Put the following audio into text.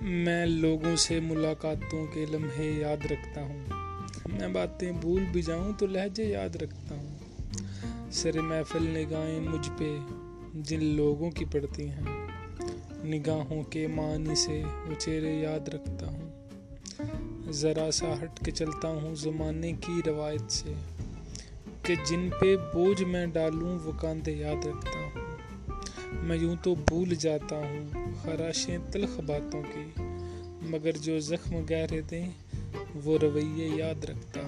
میں لوگوں سے ملاقاتوں کے لمحے یاد رکھتا ہوں۔ میں باتیں بھول بھی جاؤں تو لہجے یاد رکھتا ہوں۔ سر محفل نگاہیں مجھ پہ، جن لوگوں کی پڑتی ہیں۔ نگاہوں کے معنی سے وہ چہرے یاد رکھتا ہوں۔ ذرا سا ہٹ کے چلتا ہوں زمانے کی روایت سے کہ جن پہ بوجھ میں ڈالوں وہ کاندھے یاد رکھتا ہوں۔ میں یوں تو بھول جاتا ہوں خراشیں تلخ باتوں کی، مگر جو زخم گہرے دیں، وہ رویے یاد رکھتا ہوں